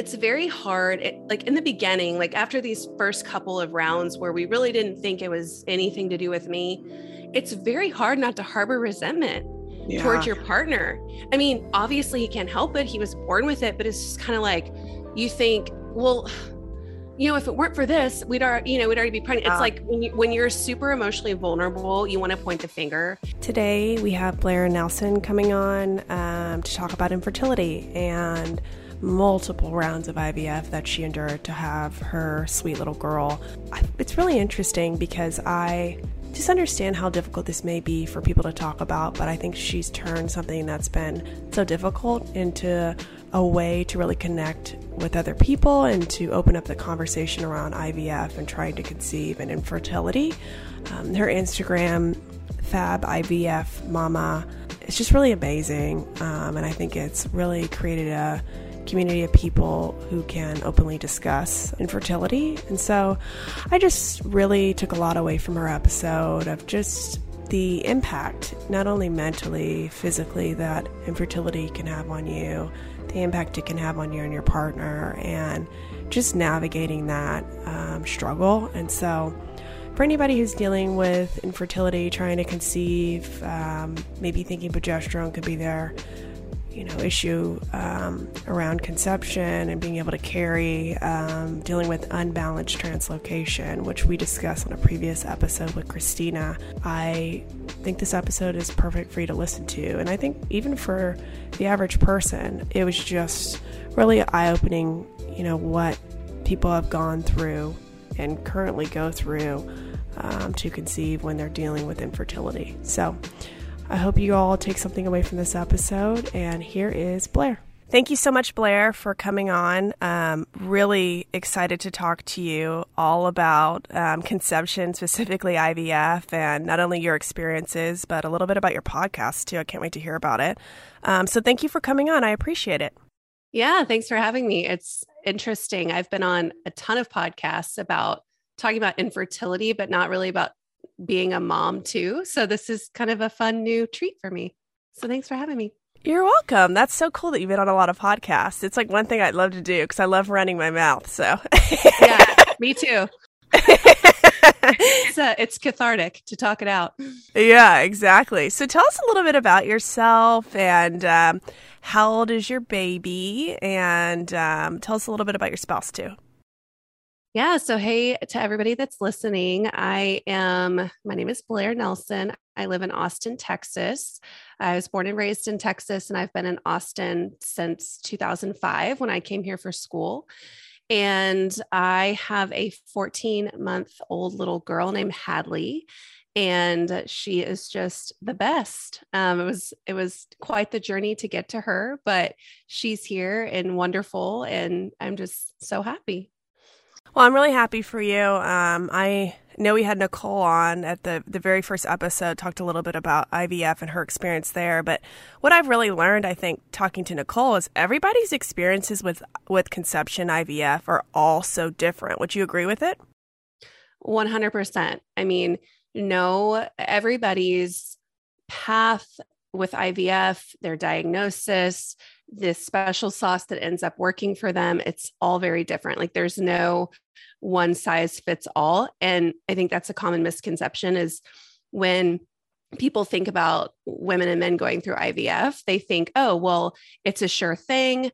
it's very hard it, like in the beginning like after these first couple of rounds where we really didn't think it was anything to do with me it's very hard not to harbor resentment yeah. towards your partner i mean obviously he can't help it he was born with it but it's just kind of like you think well you know if it weren't for this we'd already you know we'd already be pregnant yeah. it's like when, you, when you're super emotionally vulnerable you want to point the finger today we have blair nelson coming on um, to talk about infertility and multiple rounds of IVF that she endured to have her sweet little girl. It's really interesting because I just understand how difficult this may be for people to talk about, but I think she's turned something that's been so difficult into a way to really connect with other people and to open up the conversation around IVF and trying to conceive and infertility. Um, her Instagram, Fab IVF Mama, it's just really amazing. Um, and I think it's really created a community of people who can openly discuss infertility. And so I just really took a lot away from her episode of just the impact, not only mentally, physically, that infertility can have on you, the impact it can have on you and your partner, and just navigating that um, struggle. And so, for anybody who's dealing with infertility, trying to conceive, um, maybe thinking progesterone could be there you know issue um, around conception and being able to carry, um, dealing with unbalanced translocation, which we discussed on a previous episode with Christina. I think this episode is perfect for you to listen to, and I think even for the average person, it was just really eye opening. You know what people have gone through and currently go through um, to conceive when they're dealing with infertility. So. I hope you all take something away from this episode. And here is Blair. Thank you so much, Blair, for coming on. Um, really excited to talk to you all about um, conception, specifically IVF, and not only your experiences, but a little bit about your podcast, too. I can't wait to hear about it. Um, so, thank you for coming on. I appreciate it. Yeah, thanks for having me. It's interesting. I've been on a ton of podcasts about talking about infertility, but not really about being a mom too. So this is kind of a fun new treat for me. So thanks for having me. You're welcome. That's so cool that you've been on a lot of podcasts. It's like one thing I'd love to do because I love running my mouth. So yeah, me too. it's, uh, it's cathartic to talk it out. Yeah, exactly. So tell us a little bit about yourself and um, how old is your baby, and um, tell us a little bit about your spouse too. Yeah. So, hey to everybody that's listening. I am, my name is Blair Nelson. I live in Austin, Texas. I was born and raised in Texas, and I've been in Austin since 2005 when I came here for school. And I have a 14 month old little girl named Hadley and she is just the best. Um, it was it was quite the journey to get to her, but she's here and wonderful, and I'm just so happy. Well, I'm really happy for you. Um, I know we had Nicole on at the, the very first episode, talked a little bit about IVF and her experience there. But what I've really learned, I think, talking to Nicole is everybody's experiences with, with conception IVF are all so different. Would you agree with it? 100%. I mean, no, everybody's path with IVF, their diagnosis, this special sauce that ends up working for them, it's all very different. Like there's no one size fits all. And I think that's a common misconception is when people think about women and men going through IVF, they think, oh, well, it's a sure thing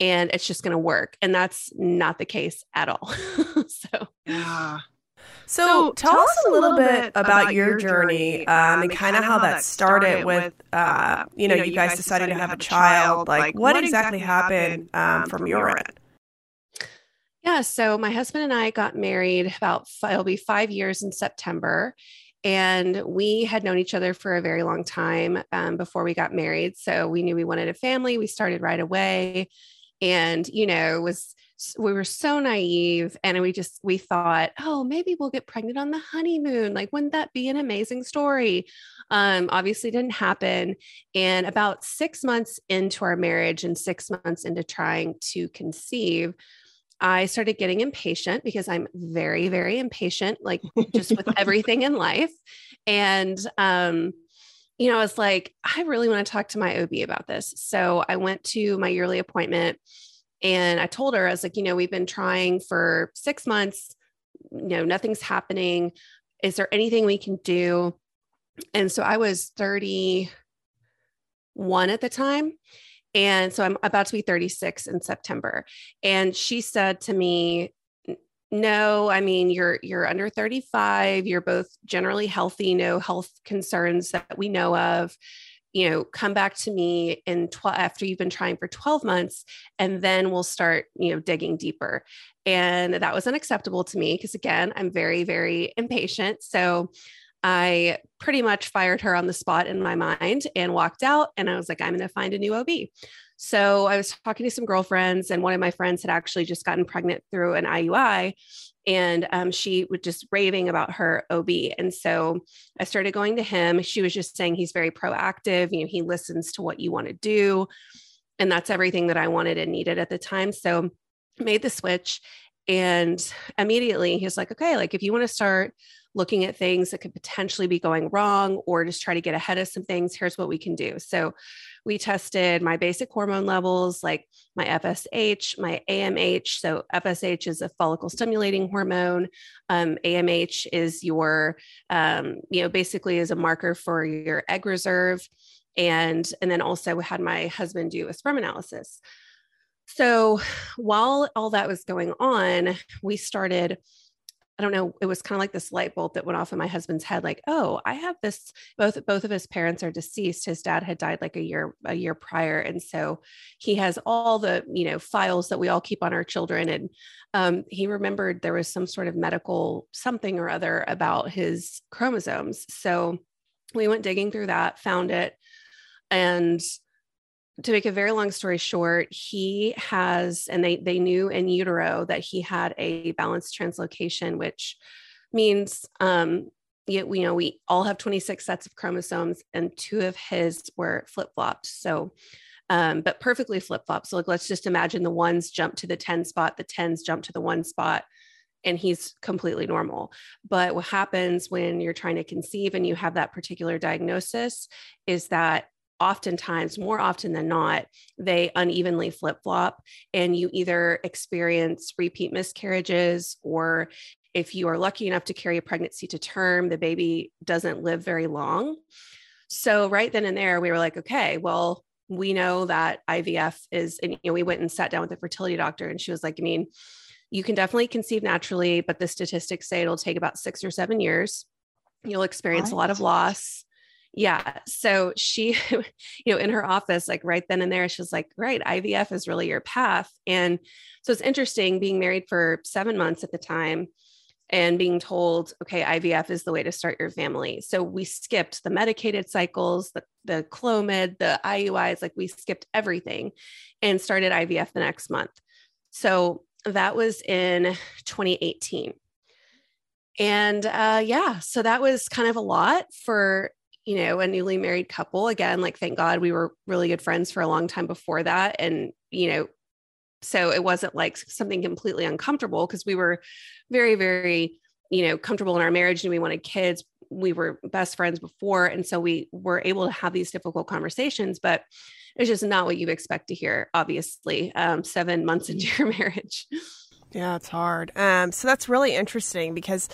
and it's just going to work. And that's not the case at all. so, yeah. So, so tell, tell, us a little, little bit about, about your journey um, and kind of how that started with, uh, uh, you know, you guys decided to have a child. Like, what, what exactly happened um, um from your end? Yeah, so my husband and I got married about it'll be five years in September, and we had known each other for a very long time um, before we got married. So we knew we wanted a family. We started right away, and you know was we were so naive and we just we thought oh maybe we'll get pregnant on the honeymoon like wouldn't that be an amazing story um obviously didn't happen and about 6 months into our marriage and 6 months into trying to conceive I started getting impatient because I'm very, very impatient, like just with everything in life. And, um, you know, I was like, I really want to talk to my OB about this. So I went to my yearly appointment And I told her, I was like, you know, we've been trying for six months, you know, nothing's happening. Is there anything we can do? And so I was 31 at the time. And so I'm about to be 36 in September. And she said to me, no, I mean you're you're under 35, you're both generally healthy, no health concerns that we know of. You know, come back to me in 12 after you've been trying for 12 months and then we'll start, you know, digging deeper. And that was unacceptable to me because again, I'm very very impatient. So I pretty much fired her on the spot in my mind and walked out. And I was like, I'm going to find a new OB. So I was talking to some girlfriends, and one of my friends had actually just gotten pregnant through an IUI. And um, she was just raving about her OB. And so I started going to him. She was just saying he's very proactive. You know, he listens to what you want to do. And that's everything that I wanted and needed at the time. So made the switch. And immediately he was like, okay, like if you want to start looking at things that could potentially be going wrong or just try to get ahead of some things, here's what we can do. So we tested my basic hormone levels, like my FSH, my AMH. So FSH is a follicle stimulating hormone. Um, AMH is your, um, you know, basically is a marker for your egg reserve. And, and then also had my husband do a sperm analysis. So while all that was going on, we started I don't know, it was kind of like this light bulb that went off in my husband's head like, "Oh, I have this both both of his parents are deceased. His dad had died like a year a year prior and so he has all the, you know, files that we all keep on our children and um, he remembered there was some sort of medical something or other about his chromosomes. So we went digging through that, found it and to make a very long story short, he has, and they they knew in utero that he had a balanced translocation, which means um, we you know we all have 26 sets of chromosomes, and two of his were flip flopped. So, um, but perfectly flip flopped. So like, let's just imagine the ones jump to the 10 spot, the 10s jump to the one spot, and he's completely normal. But what happens when you're trying to conceive and you have that particular diagnosis is that oftentimes, more often than not, they unevenly flip flop, and you either experience repeat miscarriages or if you are lucky enough to carry a pregnancy to term, the baby doesn't live very long. So, right then and there, we were like, okay, well, we know that IVF is, and you know, we went and sat down with a fertility doctor, and she was like, I mean, you can definitely conceive naturally, but the statistics say it'll take about six or seven years. You'll experience a lot of loss yeah so she you know in her office like right then and there she was like right ivf is really your path. And so it's interesting being married for seven months at the time and being told okay ivf is the way to start your family. So we skipped the medicated cycles the, the clomid the iuis like we skipped everything and started ivf the next month. So that was in 2018 and uh, yeah so that was kind of a lot for you know, a newly married couple. Again, like, thank God we were really good friends for a long time before that. And, you know, so it wasn't like something completely uncomfortable because we were very, very, you know, comfortable in our marriage and we wanted kids. We were best friends before. And so we were able to have these difficult conversations, but it's just not what you expect to hear, obviously, um, seven months into your marriage. Yeah, it's hard. Um, so that's really interesting because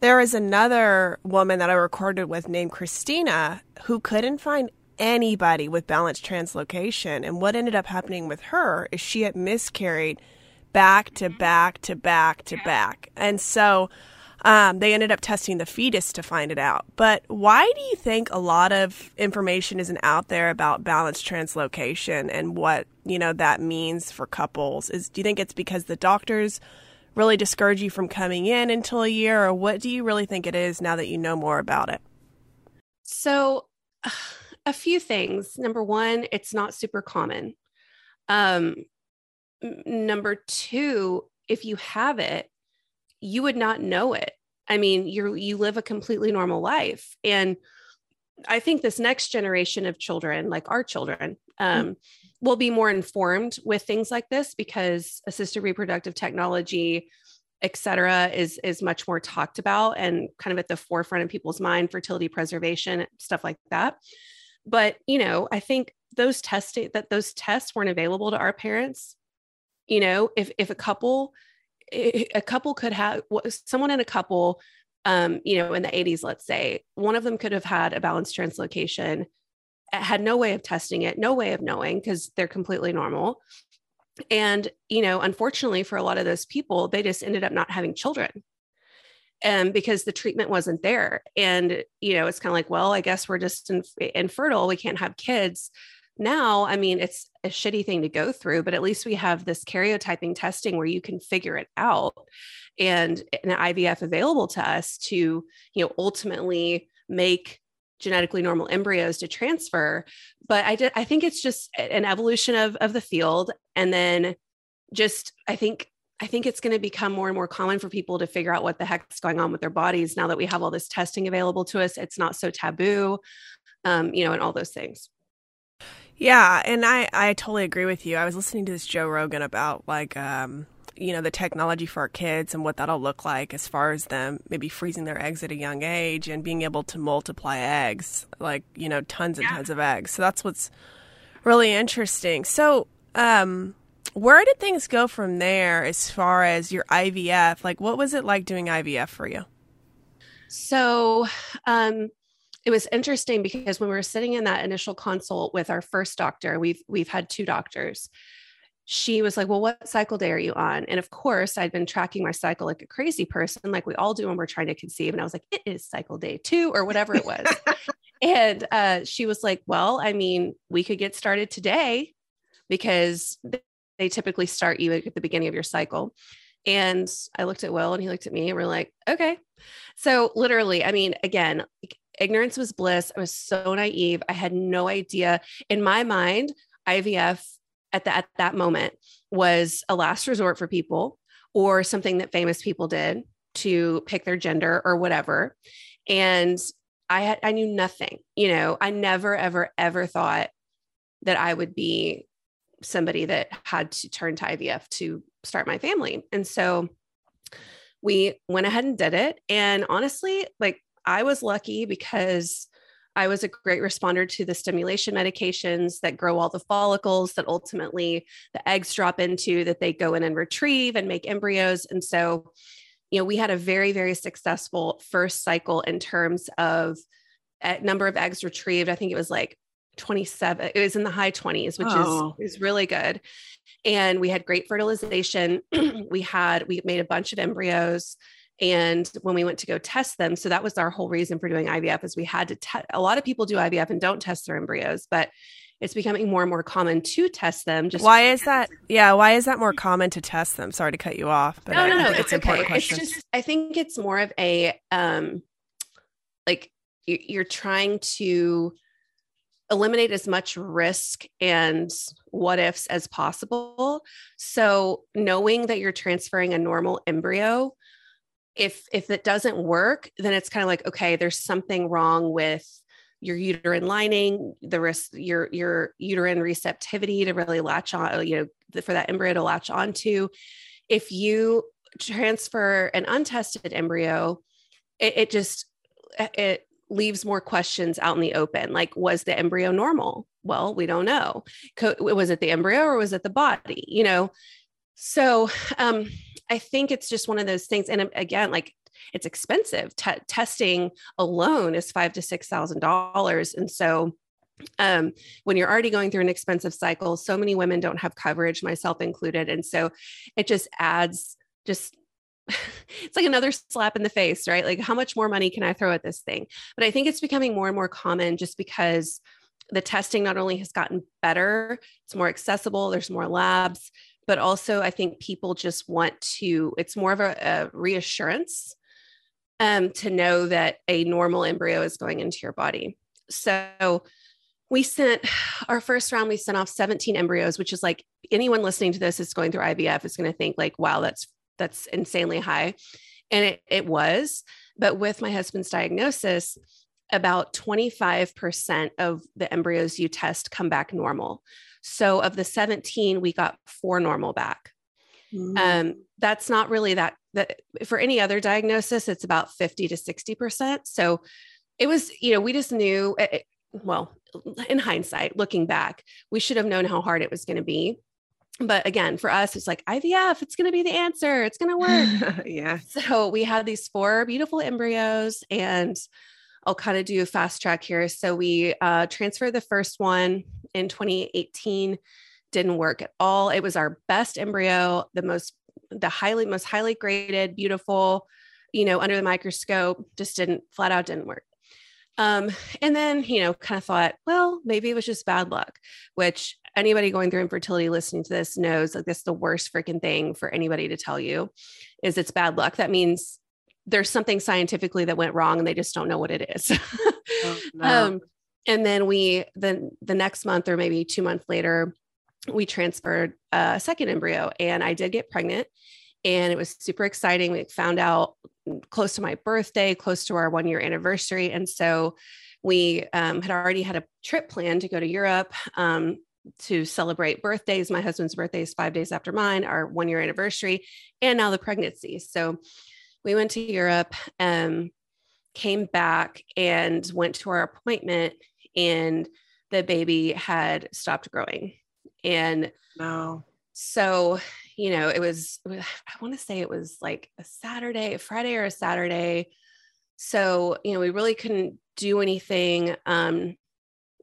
there is another woman that I recorded with named Christina who couldn't find anybody with balanced translocation. And what ended up happening with her is she had miscarried back to back to back to back. And so um, they ended up testing the fetus to find it out. But why do you think a lot of information isn't out there about balanced translocation and what you know that means for couples? Is do you think it's because the doctors really discourage you from coming in until a year, or what do you really think it is now that you know more about it? So, a few things. Number one, it's not super common. Um, number two, if you have it, you would not know it. I mean, you you live a completely normal life, and I think this next generation of children, like our children, um, mm-hmm will be more informed with things like this because assisted reproductive technology et cetera is is much more talked about and kind of at the forefront of people's mind fertility preservation stuff like that. But you know i think those tests that those tests weren't available to our parents. You know if if a couple a couple could have someone in a couple um you know in the 80s let's say one of them could have had a balanced translocation had no way of testing it no way of knowing because they're completely normal. And you know unfortunately for a lot of those people they just ended up not having children and because the treatment wasn't there. And you know it's kind of like well i guess we're just inf- infertile we can't have kids. Now i mean it's a shitty thing to go through but at least we have this karyotyping testing where you can figure it out and an ivf available to us to you know ultimately make genetically normal embryos to transfer but i did i think it's just an evolution of of the field and then just i think I think it's going to become more and more common for people to figure out what the heck's going on with their bodies now that we have all this testing available to us. It's not so taboo, um, you know, and all those things. Yeah, and I I totally agree with you. I was listening to this Joe Rogan about like um, you know the technology for our kids and what that'll look like as far as them maybe freezing their eggs at a young age and being able to multiply eggs like you know tons and yeah. tons of eggs. So that's what's really interesting. So um where did things go from there as far as your IVF? Like, what was it like doing IVF for you? So, um, it was interesting because when we were sitting in that initial consult with our first doctor, we've we've had two doctors. She was like, "Well, what cycle day are you on?" And of course, I'd been tracking my cycle like a crazy person, like we all do when we're trying to conceive. And I was like, "It is cycle day two or whatever it was." and uh, she was like, "Well, I mean, we could get started today because they typically start you at the beginning of your cycle. And I looked at Will and he looked at me and we're like, okay. So literally, I mean, again, ignorance was bliss. I was so naive. I had no idea. In my mind, IVF at, the, at that moment was a last resort for people or something that famous people did to pick their gender or whatever. And I had I knew nothing. You know, I never ever ever thought that I would be somebody that had to turn to IVF to start my family. And so we went ahead and did it. And honestly, like I was lucky because I was a great responder to the stimulation medications that grow all the follicles that ultimately the eggs drop into, that they go in and retrieve and make embryos. And so, you know, we had a very, very successful first cycle in terms of eh, number of eggs retrieved. I think it was like 27 it was in the high 20s which oh. is is really good and we had great fertilization we had we made a bunch of embryos and when we went to go test them so that was our whole reason for doing ivf is we had to test a lot of people do ivf and don't test their embryos but it's becoming more and more common to test them just why is that yeah why is that more common to test them? Sorry to cut you off but no, I, no, no, it's, it's okay. it's just i think it's more of a um like you're trying to eliminate as much risk and what ifs as possible. So knowing that you're transferring a normal embryo, if if it doesn't work, then it's kind of like okay, there's something wrong with your uterine lining, the risk your your uterine receptivity to really latch on, uh, you know, for that embryo to latch onto. If you transfer an untested embryo, it, it just eh, it leaves more questions out in the open like was the embryo normal? Well we don't know. Co- was it the embryo or was it the body? You know so um i think it's just one of those things and um, again like it's expensive T- testing alone is five to six thousand dollars and so um, when you're already going through an expensive cycle so many women don't have coverage myself included and so it just adds just it's like another slap in the face, right? Like, how much more money can I throw at this thing? But I think it's becoming more and more common just because the testing not only has gotten better, it's more accessible, there's more labs, but also I think people just want to, it's more of a, a reassurance um, to know that a normal embryo is going into your body. So, we sent our first round we sent off 17 embryos which is like anyone listening to this is going through ivf is going to think like wow that's that's insanely high. And it, it was. But with my husband's diagnosis, about 25% of the embryos you test come back normal. So of the 17, we got four normal back. Mm-hmm. Um, that's not really that, that for any other diagnosis, it's about 50 to 60%. So it was, you know, we just knew, it, eh, eh, well, in hindsight, looking back, we should have known how hard it was going to be but again, for us, it's like IVF, it's going to be the answer. It's going to work. yeah. So we had these four beautiful embryos, and I'll kind of do a fast track here. So we uh, transferred the first one in 2018, didn't work at all. It was our best embryo, the most, the highly, most highly graded, beautiful, you know, under the microscope, just didn't flat out didn't work. Um, and then, you know, kind of thought, well, maybe it was just bad luck, which anybody going through infertility listening to this knows like this the worst freaking thing for anybody to tell you is it's bad luck. That means there's something scientifically that went wrong and they just don't know what it is. oh, no. um, and then we then the next month or maybe two months later, we transferred a second embryo and I did get pregnant and it was super exciting. We found out close to my birthday, close to our one year anniversary. And so we um, had already had a trip planned to go to Europe um, to celebrate birthdays. My husband's birthday is five days after mine, our one year anniversary, and now the pregnancy. So we went to Europe, um, came back and went to our appointment, and the baby had stopped growing. And no. So, you know, it was, I want to say it was like a Saturday, a Friday or a Saturday. So, you know, we really couldn't do anything, um,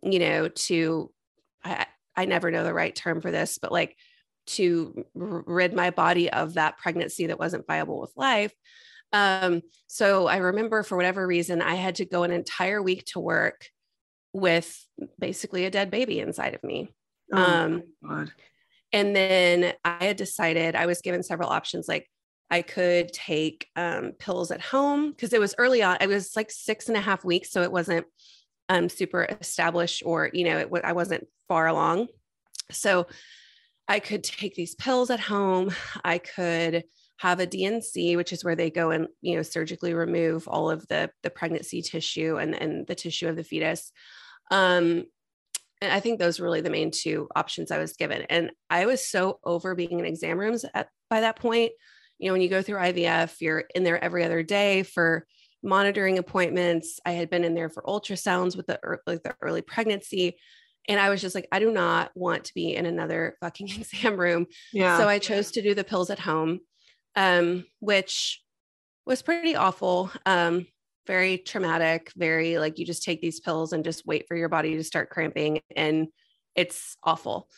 you know, to, I, I never know the right term for this, but like to rid my body of that pregnancy that wasn't viable with life. Um, so I remember for whatever reason, I had to go an entire week to work with basically a dead baby inside of me. Oh, um, and then I had decided I was given several options. Like I could take um, pills at home because it was early on. It was like six and a half weeks, so it wasn't um, super established, or you know, it w- I wasn't far along. So I could take these pills at home. I could have a D&C, which is where they go and you know surgically remove all of the the pregnancy tissue and and the tissue of the fetus. Um, and I think those were really the main two options I was given. And I was so over being in exam rooms at by that point. You know, when you go through IVF, you're in there every other day for monitoring appointments. I had been in there for ultrasounds with the like the early pregnancy. And I was just like, I do not want to be in another fucking exam room. Yeah. So I chose to do the pills at home um, which was pretty awful. Um, very traumatic, very like you just take these pills and just wait for your body to start cramping, and it's awful.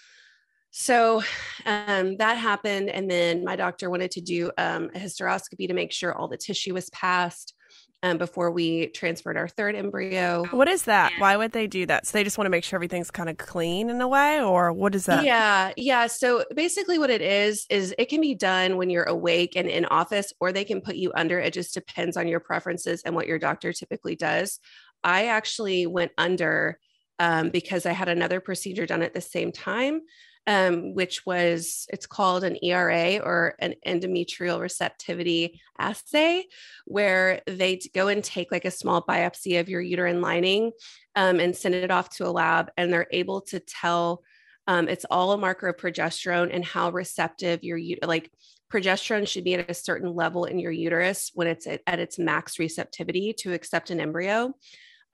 So um, that happened. And then my doctor wanted to do um, a hysteroscopy to make sure all the tissue was passed um, before we transferred our third embryo. What is that? Why would they do that? So they just want to make sure everything's kind of clean in a way, or what is that? Yeah, yeah. So basically, what it is is it can be done when you're awake and in office, or they can put you under. It just depends on your preferences and what your doctor typically does. I actually went under um, because I had another procedure done at the same time um, which was it's called an ERA or an endometrial receptivity assay, where they go and take like a small biopsy of your uterine lining um, and send it off to a lab, and they're able to tell. Um, it's all a marker of progesterone and how receptive your like progesterone should be at a certain level in your uterus when it's at, at its max receptivity to accept an embryo.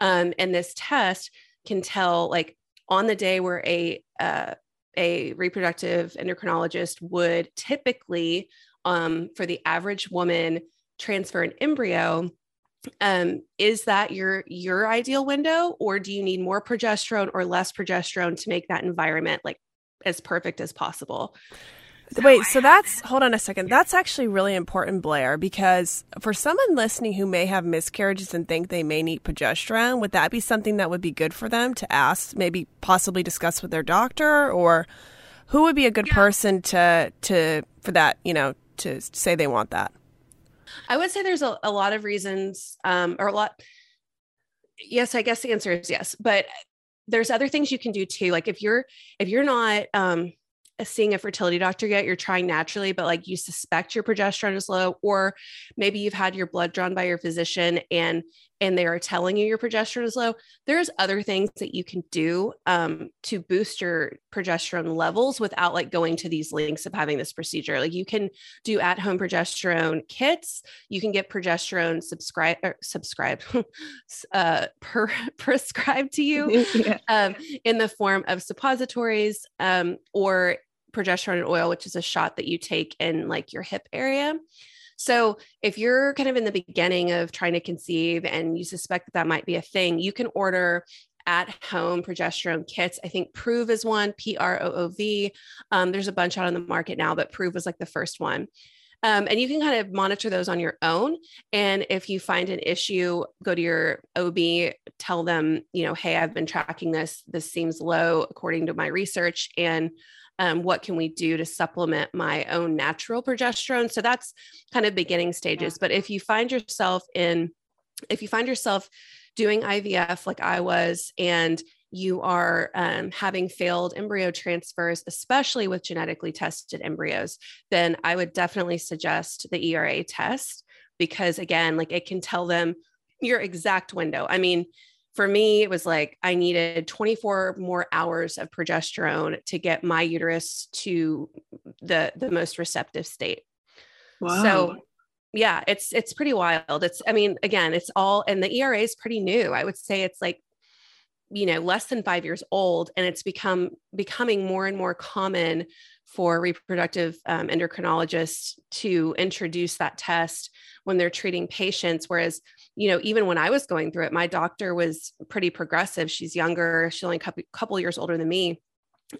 Um, and this test can tell like on the day where a uh, a reproductive endocrinologist would typically, um, for the average woman, transfer an embryo. Um, is that your your ideal window, or do you need more progesterone or less progesterone to make that environment like as perfect as possible? Wait, so that's hold on a second. That's actually really important, Blair, because for someone listening who may have miscarriages and think they may need progesterone, would that be something that would be good for them to ask, maybe possibly discuss with their doctor, or who would be a good yeah. person to to for that, you know, to say they want that? I would say there's a, a lot of reasons, um, or a lot. Yes, I guess the answer is yes, but there's other things you can do too. Like if you're if you're not um, seeing a fertility doctor yet, you're trying naturally, but like you suspect your progesterone is low, or maybe you've had your blood drawn by your physician and and they are telling you your progesterone is low, there's other things that you can do um, to boost your progesterone levels without like going to these links of having this procedure. Like you can do at home progesterone kits. You can get progesterone subscribe or subscribe uh, per, prescribed to you yeah. um, in the form of suppositories um, or progesterone oil, which is a shot that you take in like your hip area. So, if you're kind of in the beginning of trying to conceive and you suspect that that might be a thing, you can order at home progesterone kits. I think Proov is one, P R O O V. Um, there's a bunch out on the market now, but Proov was like the first one. Um, and you can kind of monitor those on your own. And if you find an issue, go to your OB, tell them, you know, hey, I've been tracking this. This seems low according to my research. And um, what can we do to supplement my own natural progesterone? So that's kind of beginning stages. But if you find yourself in, if you find yourself doing IVF like I was, and you are um, having failed embryo transfers, especially with genetically tested embryos, then I would definitely suggest the ERA test because, again, like it can tell them your exact window. I mean, for me, it was like I needed 24 more hours of progesterone to get my uterus to the the most receptive state. Wow. So yeah, it's it's pretty wild. It's I mean, again, it's all and the ERA is pretty new. I would say it's like you know less than 5 years old and it's become becoming more and more common for reproductive um, endocrinologists to introduce that test when they're treating patients whereas you know even when i was going through it my doctor was pretty progressive she's younger she's only a couple, couple years older than me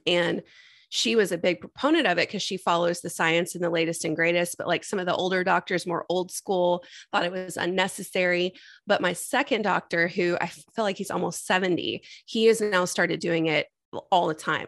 and she was a big proponent of it because she follows the science and the latest and greatest. But like some of the older doctors, more old school, thought it was unnecessary. But my second doctor, who I feel like he's almost 70, he has now started doing it all the time.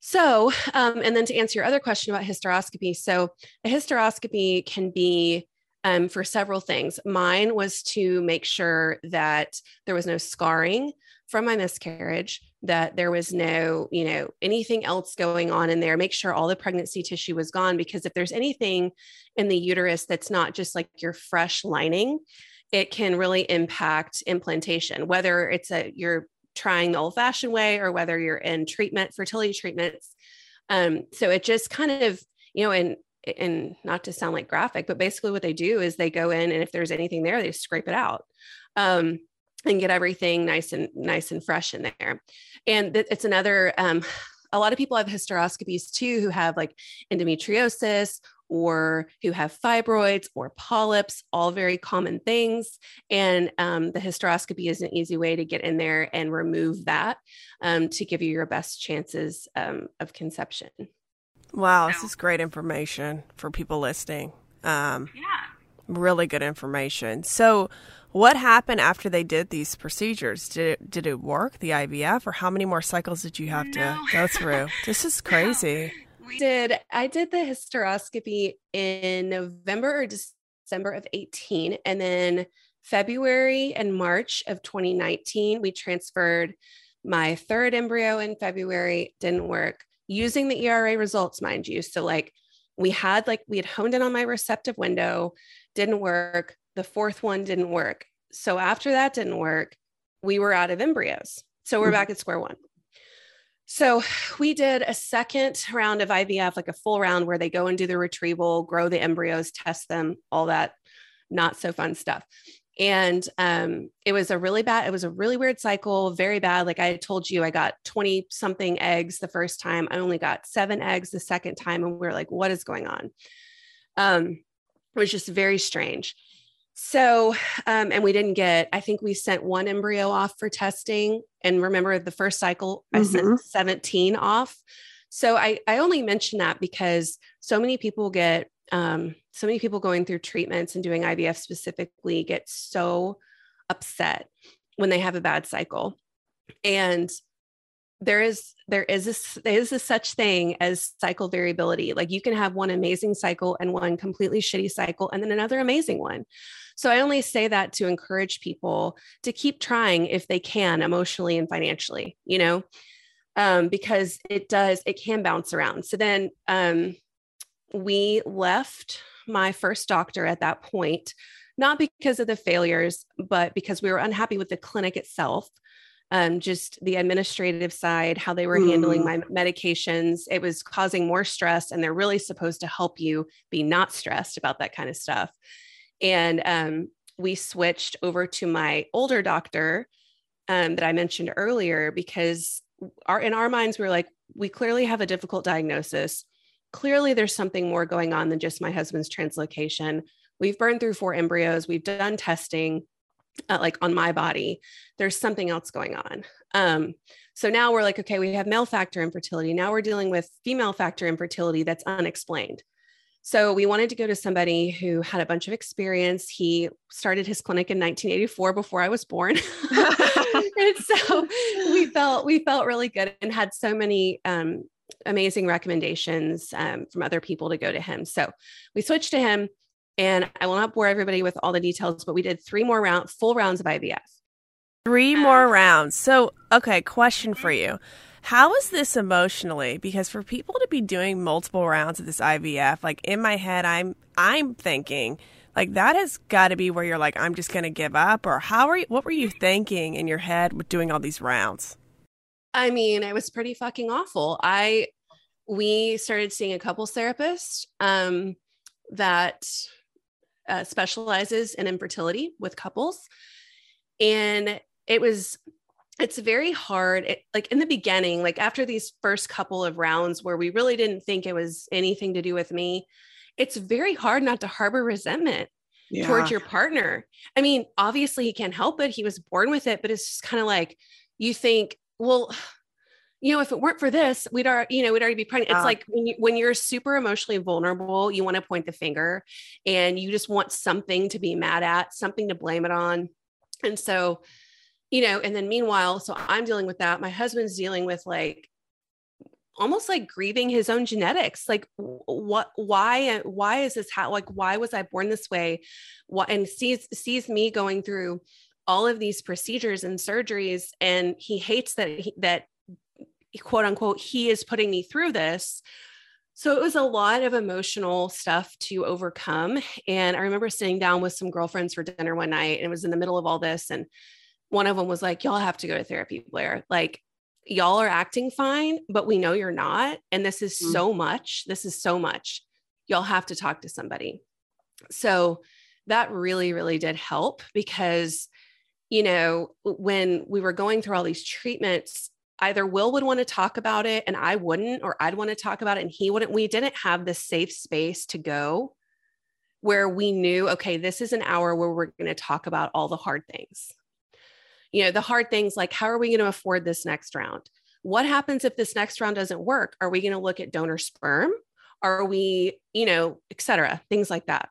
So, um, and then to answer your other question about hysteroscopy, so a hysteroscopy can be um, for several things. Mine was to make sure that there was no scarring from my miscarriage that there was no, you know, anything else going on in there. Make sure all the pregnancy tissue was gone because if there's anything in the uterus that's not just like your fresh lining, it can really impact implantation, whether it's a you're trying the old-fashioned way or whether you're in treatment, fertility treatments. Um, so it just kind of, you know, and and not to sound like graphic, but basically what they do is they go in and if there's anything there, they scrape it out. Um, and get everything nice and nice and fresh in there. And th- it's another, um, a lot of people have hysteroscopies too who have like endometriosis or who have fibroids or polyps, all very common things. And um, the hysteroscopy is an easy way to get in there and remove that um, to give you your best chances um, of conception. Wow, this is great information for people listening. Um, yeah. Really good information. So, what happened after they did these procedures? Did it, did it work, the IVF, or how many more cycles did you have no. to go through? this is crazy. We did. I did the hysteroscopy in November or December of 18. And then February and March of 2019, we transferred my third embryo in February, didn't work using the ERA results, mind you. So, like, we had like we had honed in on my receptive window, didn't work the fourth one didn't work. So after that didn't work, we were out of embryos. So we're mm-hmm. back at square one. So we did a second round of IVF, like a full round where they go and do the retrieval, grow the embryos, test them, all that not so fun stuff. And um, it was a really bad, it was a really weird cycle, very bad. Like I told you, I got 20 something eggs the first time. I only got seven eggs the second time. And we are like, what is going on? Um, it was just very strange. So, um, and we didn't get, I think we sent one embryo off for testing. And remember the first cycle, I mm-hmm. sent 17 off. So I, I only mention that because so many people get, um, so many people going through treatments and doing IVF specifically get so upset when they have a bad cycle. And there is there is a, there is a such thing as cycle variability. Like you can have one amazing cycle and one completely shitty cycle and then another amazing one. So i only say that to encourage people to keep trying if they can emotionally and financially you know? Um, because it does it can bounce around. So then um, we left my first doctor at that point not because of the failures but because we were unhappy with the clinic itself um, just the administrative side, how they were mm. handling my medications. It was causing more stress, and they're really supposed to help you be not stressed about that kind of stuff. And um, we switched over to my older doctor um, that I mentioned earlier because our in our minds we were like, we clearly have a difficult diagnosis. Clearly, there's something more going on than just my husband's translocation. We've burned through four embryos, we've done testing. Uh, like on my body, there's something else going on. Um, so now we're like, okay, we have male factor infertility. Now we're dealing with female factor infertility that's unexplained. So we wanted to go to somebody who had a bunch of experience. He started his clinic in 1984 before I was born. and so we felt we felt really good and had so many um, amazing recommendations um, from other people to go to him. So we switched to him and I will not bore everybody with all the details, but we did three more round full rounds of IVF. Three more rounds. So, okay, question for you. How is this emotionally? Because for people to be doing multiple rounds of this IVF, like in my head, I'm I'm thinking like that has got to be where you're like, I'm just going to give up, or how are you? What were you thinking in your head with doing all these rounds? I mean, it was pretty fucking awful. I we started seeing a couples therapist um, that uh, specializes in infertility with couples, and it was it's very hard it, like in the beginning like after these first couple of rounds where we really didn't think it was anything to do with me it's very hard not to harbor resentment yeah. towards your partner i mean obviously he can't help it he was born with it but it's just kind of like you think well you know if it weren't for this we'd already you know we'd already be pregnant it's like when, you, when you're super emotionally vulnerable you want to point the finger and you just want something to be mad at something to blame it on and so you know, and then meanwhile, so I'm dealing with that. My husband's dealing with like almost like grieving his own genetics. Like what, why, why is this how, like, why was I born this way? What, and sees, sees me going through all of these procedures and surgeries. And he hates that, he, that quote unquote, he is putting me through this. So it was a lot of emotional stuff to overcome. And I remember sitting down with some girlfriends for dinner one night and it was in the middle of all this. And one of them was like, Y'all have to go to therapy, Blair. Like, y'all are acting fine, but we know you're not. And this is mm-hmm. so much. This is so much. Y'all have to talk to somebody. So that really, really did help because, you know, when we were going through all these treatments, either Will would want to talk about it and I wouldn't, or I'd want to talk about it and he wouldn't. We didn't have the safe space to go where we knew, okay, this is an hour where we're going to talk about all the hard things. You know the hard things like how are we going to afford this next round? What happens if this next round doesn't work? Are we going to look at donor sperm? Are we you know et cetera things like that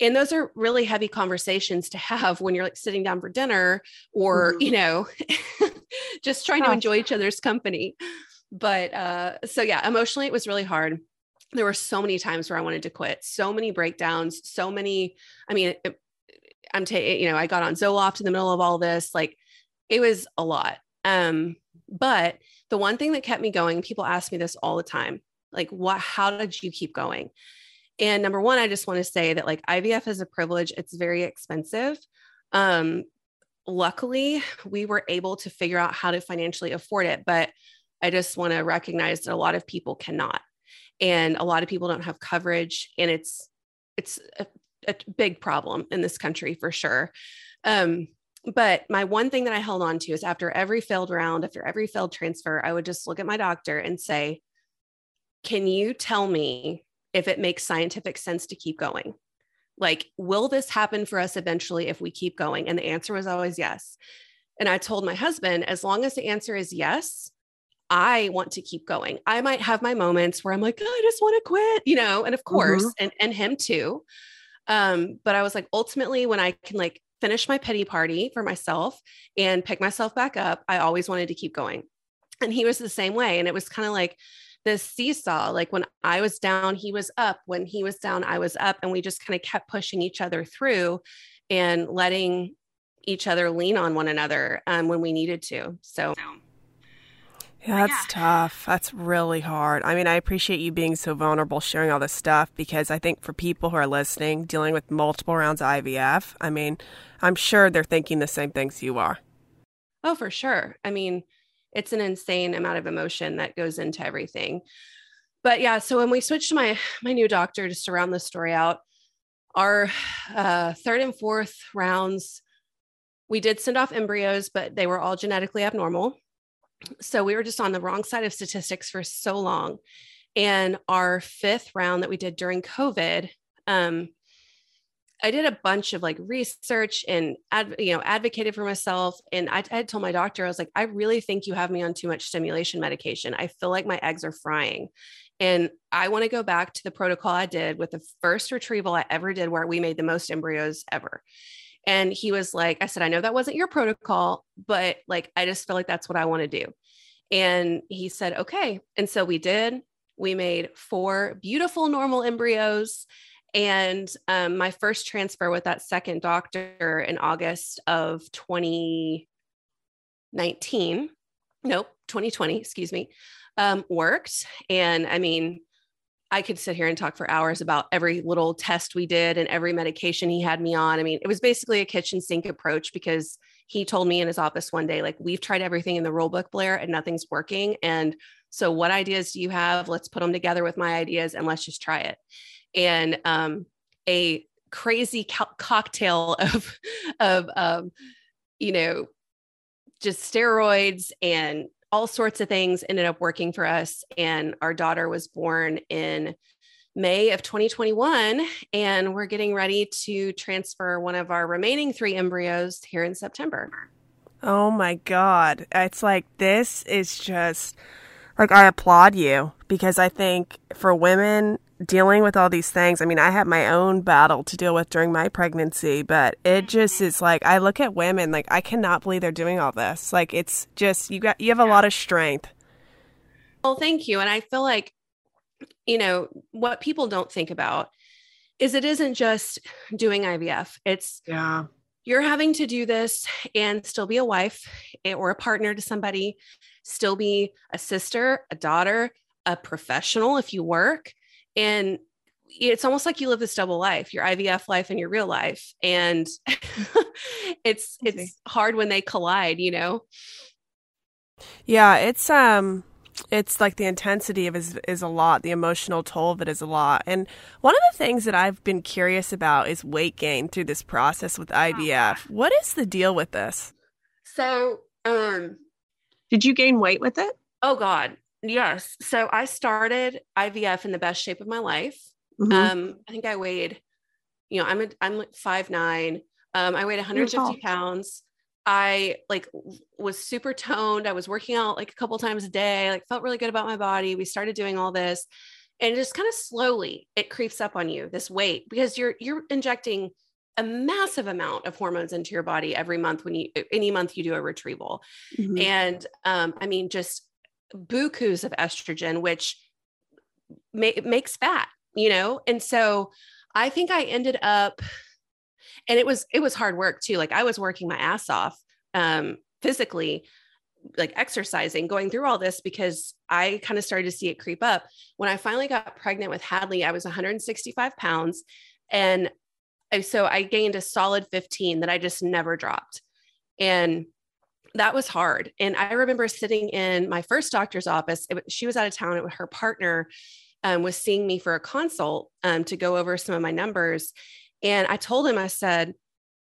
and those are really heavy conversations to have when you're like sitting down for dinner or mm-hmm. you know just trying to enjoy each other's company but uh so yeah emotionally it was really hard there were so many times where i wanted to quit so many breakdowns so many i mean it, I'm taking, you know, I got on Zoloft in the middle of all this. Like it was a lot. Um, but the one thing that kept me going, people ask me this all the time, like, what, how did you keep going? And number one, I just want to say that like IVF is a privilege. It's very expensive. Um, luckily, we were able to figure out how to financially afford it, but I just want to recognize that a lot of people cannot, and a lot of people don't have coverage, and it's it's a a big problem in this country for sure. Um, but my one thing that I held on to is after every failed round, after every failed transfer, I would just look at my doctor and say, Can you tell me if it makes scientific sense to keep going? Like, will this happen for us eventually if we keep going? And the answer was always yes. And I told my husband, as long as the answer is yes, I want to keep going. I might have my moments where I'm like, oh, I just want to quit, you know, and of course, mm-hmm. and, and him too. Um, but I was like, ultimately, when I can like finish my pity party for myself and pick myself back up, I always wanted to keep going. And he was the same way. And it was kind of like this seesaw. Like when I was down, he was up. When he was down, I was up. And we just kind of kept pushing each other through and letting each other lean on one another um, when we needed to. So. Yeah, that's yeah. tough. That's really hard. I mean, I appreciate you being so vulnerable, sharing all this stuff, because I think for people who are listening, dealing with multiple rounds of IVF, I mean, I'm sure they're thinking the same things you are. Oh, for sure. I mean, it's an insane amount of emotion that goes into everything. But yeah, so when we switched to my my new doctor, just to round the story out, our uh, third and fourth rounds, we did send off embryos, but they were all genetically abnormal so we were just on the wrong side of statistics for so long. And our fifth round that we did during COVID, um, I did a bunch of like research and ad, you know advocated for myself. And I, I told my doctor, I was like, I really think you have me on too much stimulation medication. I feel like my eggs are frying, and I want to go back to the protocol I did with the first retrieval I ever did, where we made the most embryos ever. And he was like, I said, I know that wasn't your protocol, but like, I just feel like that's what I want to do. And he said, okay. And so we did. We made four beautiful normal embryos. And um, my first transfer with that second doctor in August of 2019, nope, 2020, excuse me, um, worked. And I mean, I could sit here and talk for hours about every little test we did and every medication he had me on. I mean, it was basically a kitchen sink approach because he told me in his office one day, like, we've tried everything in the rule book, Blair, and nothing's working. And so, what ideas do you have? Let's put them together with my ideas and let's just try it. And um, a crazy co- cocktail of, of, um, you know, just steroids and all sorts of things ended up working for us. And our daughter was born in May of 2021. And we're getting ready to transfer one of our remaining three embryos here in September. Oh my God. It's like, this is just like, I applaud you because I think for women, dealing with all these things. I mean, I had my own battle to deal with during my pregnancy, but it just is like I look at women like I cannot believe they're doing all this. Like it's just you got you have a lot of strength. Well, thank you. And I feel like you know, what people don't think about is it isn't just doing IVF. It's yeah. You're having to do this and still be a wife eh, or a partner to somebody, still be a sister, a daughter, a professional if you work and it's almost like you live this double life your ivf life and your real life. And it's it's hard when they collide you know? Yeah it's um it's like the intensity of it is is a lot. The emotional toll of it is a lot. And one of the things that i've been curious about is weight gain through this process with ivf what is the deal with this? So um did you gain weight with it? Oh god Yes. So I started IVF in the best shape of my life. Mm-hmm. Um, I think I weighed, you know, I'm a, I'm like five nine. Um, I weighed 150 pounds. I like was super toned. I was working out like a couple times a day. Like felt really good about my body. We started doing all this, and just kind of slowly it creeps up on you this weight because you're you're injecting a massive amount of hormones into your body every month when you any month you do a retrieval, mm-hmm. and um, I mean just bukus of estrogen, which ma- makes fat, you know? And so I think I ended up, and it was, it was hard work too. Like I was working my ass off um, physically, like exercising, going through all this because I kind of started to see it creep up. When I finally got pregnant with Hadley, I was 165 pounds. And so I gained a solid 15 that I just never dropped. And that was hard. And I remember sitting in my first doctor's office. It, she was out of town. It, her partner um, was seeing me for a consult um, to go over some of my numbers. And I told him, I said,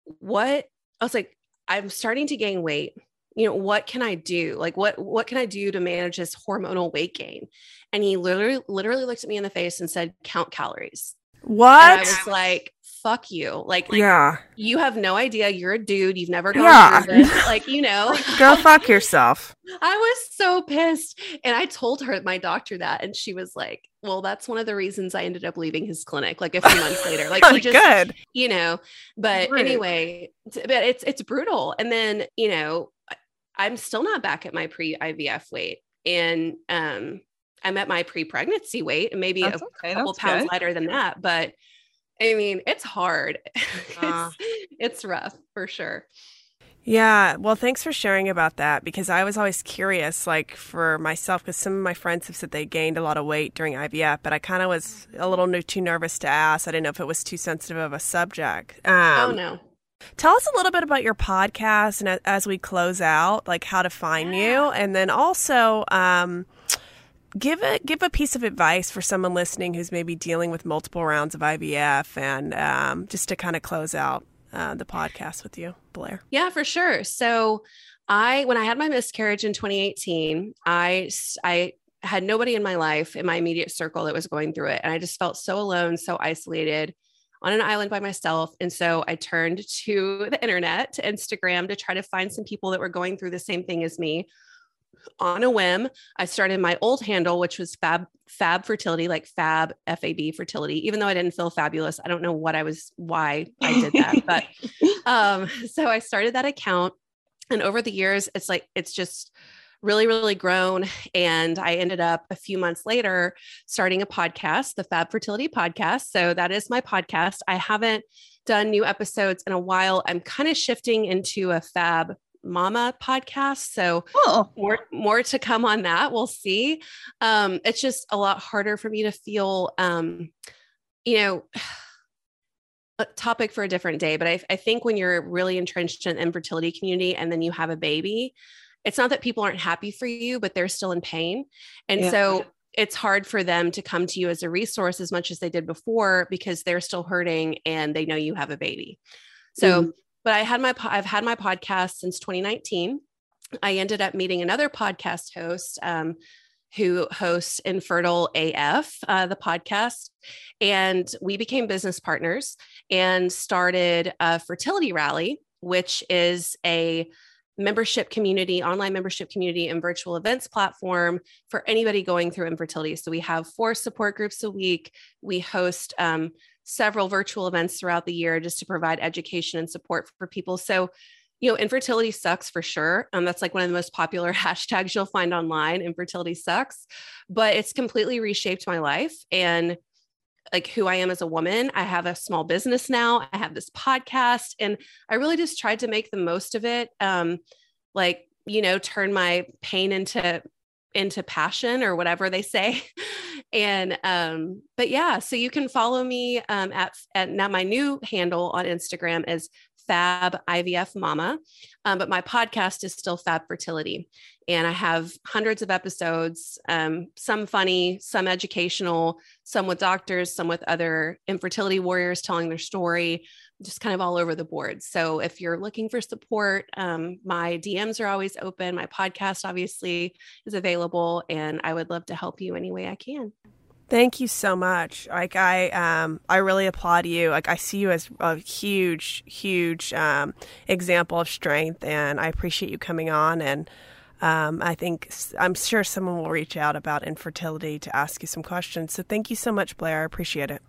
What? I was like, I'm starting to gain weight. You know, what can I do? Like, what what can I do to manage this hormonal weight gain? And he literally, literally looked at me in the face and said, Count calories. What? And I was like, fuck you. Like, yeah, you have no idea. You're a dude. You've never gone yeah. through this. Like, you know, go fuck yourself. I was so pissed. And I told her, my doctor, that. And she was like, well, that's one of the reasons I ended up leaving his clinic like a few months later. Like, he just, good. you know, but Rude. anyway, but it's, it's brutal. And then, you know, I'm still not back at my pre IVF weight. And, um, I'm at my pre-pregnancy weight and maybe that's a okay. couple that's pounds good. lighter than that, but I mean, it's hard. Uh, it's, it's rough for sure. Yeah. Well, thanks for sharing about that because I was always curious, like for myself, because some of my friends have said they gained a lot of weight during IVF, but I kind of was a little too nervous to ask. I didn't know if it was too sensitive of a subject. Um, oh, no. Tell us a little bit about your podcast and as we close out, like how to find you. And then also, um, give a give a piece of advice for someone listening who's maybe dealing with multiple rounds of IVF, and um, just to kind of close out uh, the podcast with you, Blair. Yeah, for sure. So I when I had my miscarriage in 2018, I I had nobody in my life in my immediate circle that was going through it and I just felt so alone, so isolated on an island by myself. And so I turned to the internet, to Instagram to try to find some people that were going through the same thing as me. On a whim, I started my old handle, which was Fab Fab Fertility, like Fab F A B Fertility. Even though I didn't feel fabulous, I don't know what I was, why I did that, but um, so I started that account, and over the years, it's like it's just really, really grown. And I ended up a few months later starting a podcast, the Fab Fertility Podcast. So that is my podcast. I haven't done new episodes in a while. I'm kind of shifting into a Fab mama podcast so oh. more more to come on that we'll see um it's just a lot harder for me to feel um you know a topic for a different day but I, I think when you're really entrenched in infertility community and then you have a baby it's not that people aren't happy for you, but they're still in pain. And yeah. so it's hard for them to come to you as a resource as much as they did before because they're still hurting and they know you have a baby. So, mm. But I had my, I've had my podcast since 2019. I ended up meeting another podcast host, um, who hosts Infertile AF, uh, the podcast. And we became business partners and started a fertility rally, which is a membership community, online membership community, and virtual events platform for anybody going through infertility. So we have four support groups a week. We host um, several virtual events throughout the year just to provide education and support for people. So, you know, infertility sucks for sure. Um, that's like one of the most popular hashtags you'll find online. Infertility sucks, but it's completely reshaped my life and like who I am as a woman. I have a small business now. I have this podcast, and I really just tried to make the most of it. Um, like you know, turn my pain into into passion or whatever they say. and um, but yeah, so you can follow me um, at at now my new handle on Instagram is Fab IVF Mama, um, but my podcast is still Fab Fertility. And I have hundreds of episodes, um, some funny, some educational, some with doctors, some with other infertility warriors telling their story, just kind of all over the board. So if you're looking for support, um, my DMs are always open. My podcast obviously is available, and I would love to help you any way I can. Thank you so much. Like I, um, I really applaud you. Like I see you as a huge, huge um, example of strength, and I appreciate you coming on. And um, I think I'm sure someone will reach out about infertility to ask you some questions. So thank you so much, Blair. I appreciate it.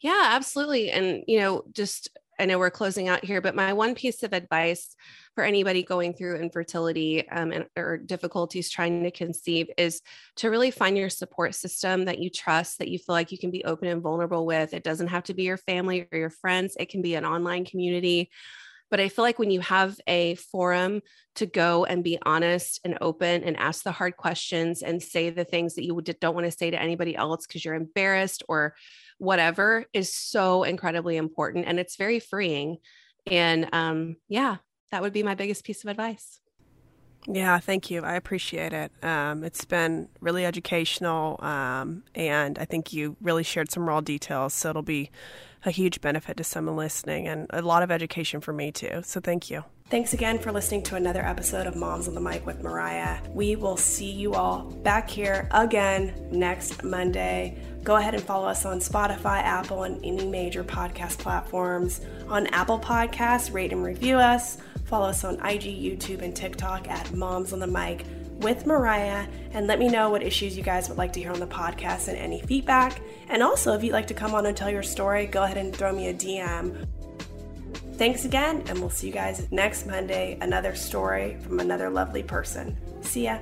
Yeah, absolutely. And you know, just I know we're closing out here, but my one piece of advice for anybody going through infertility um, and, or difficulties trying to conceive is to really find your support system that you trust, that you feel like you can be open and vulnerable with. It doesn't have to be your family or your friends, it can be an online community. But I feel like when you have a forum to go and be honest and open and ask the hard questions and say the things that you don't want to say to anybody else because you're embarrassed or whatever is so incredibly important and it's very freeing. And um, yeah, that would be my biggest piece of advice. Yeah, thank you. I appreciate it. Um, it's been really educational, um, and I think you really shared some raw details. So it'll be a huge benefit to someone listening and a lot of education for me too. So thank you. Thanks again for listening to another episode of Moms on the Mic with Mariah. We will see you all back here again next Monday. Go ahead and follow us on Spotify, Apple, and any major podcast platforms. On Apple Podcasts, rate and review us. Follow us on IG, YouTube, and TikTok at Moms on the Mic with Mariah and let me know what issues you guys would like to hear on the podcast and any feedback. And also, if you'd like to come on and tell your story, go ahead and throw me a DM. Thanks again, and we'll see you guys next Monday. Another story from another lovely person. See ya.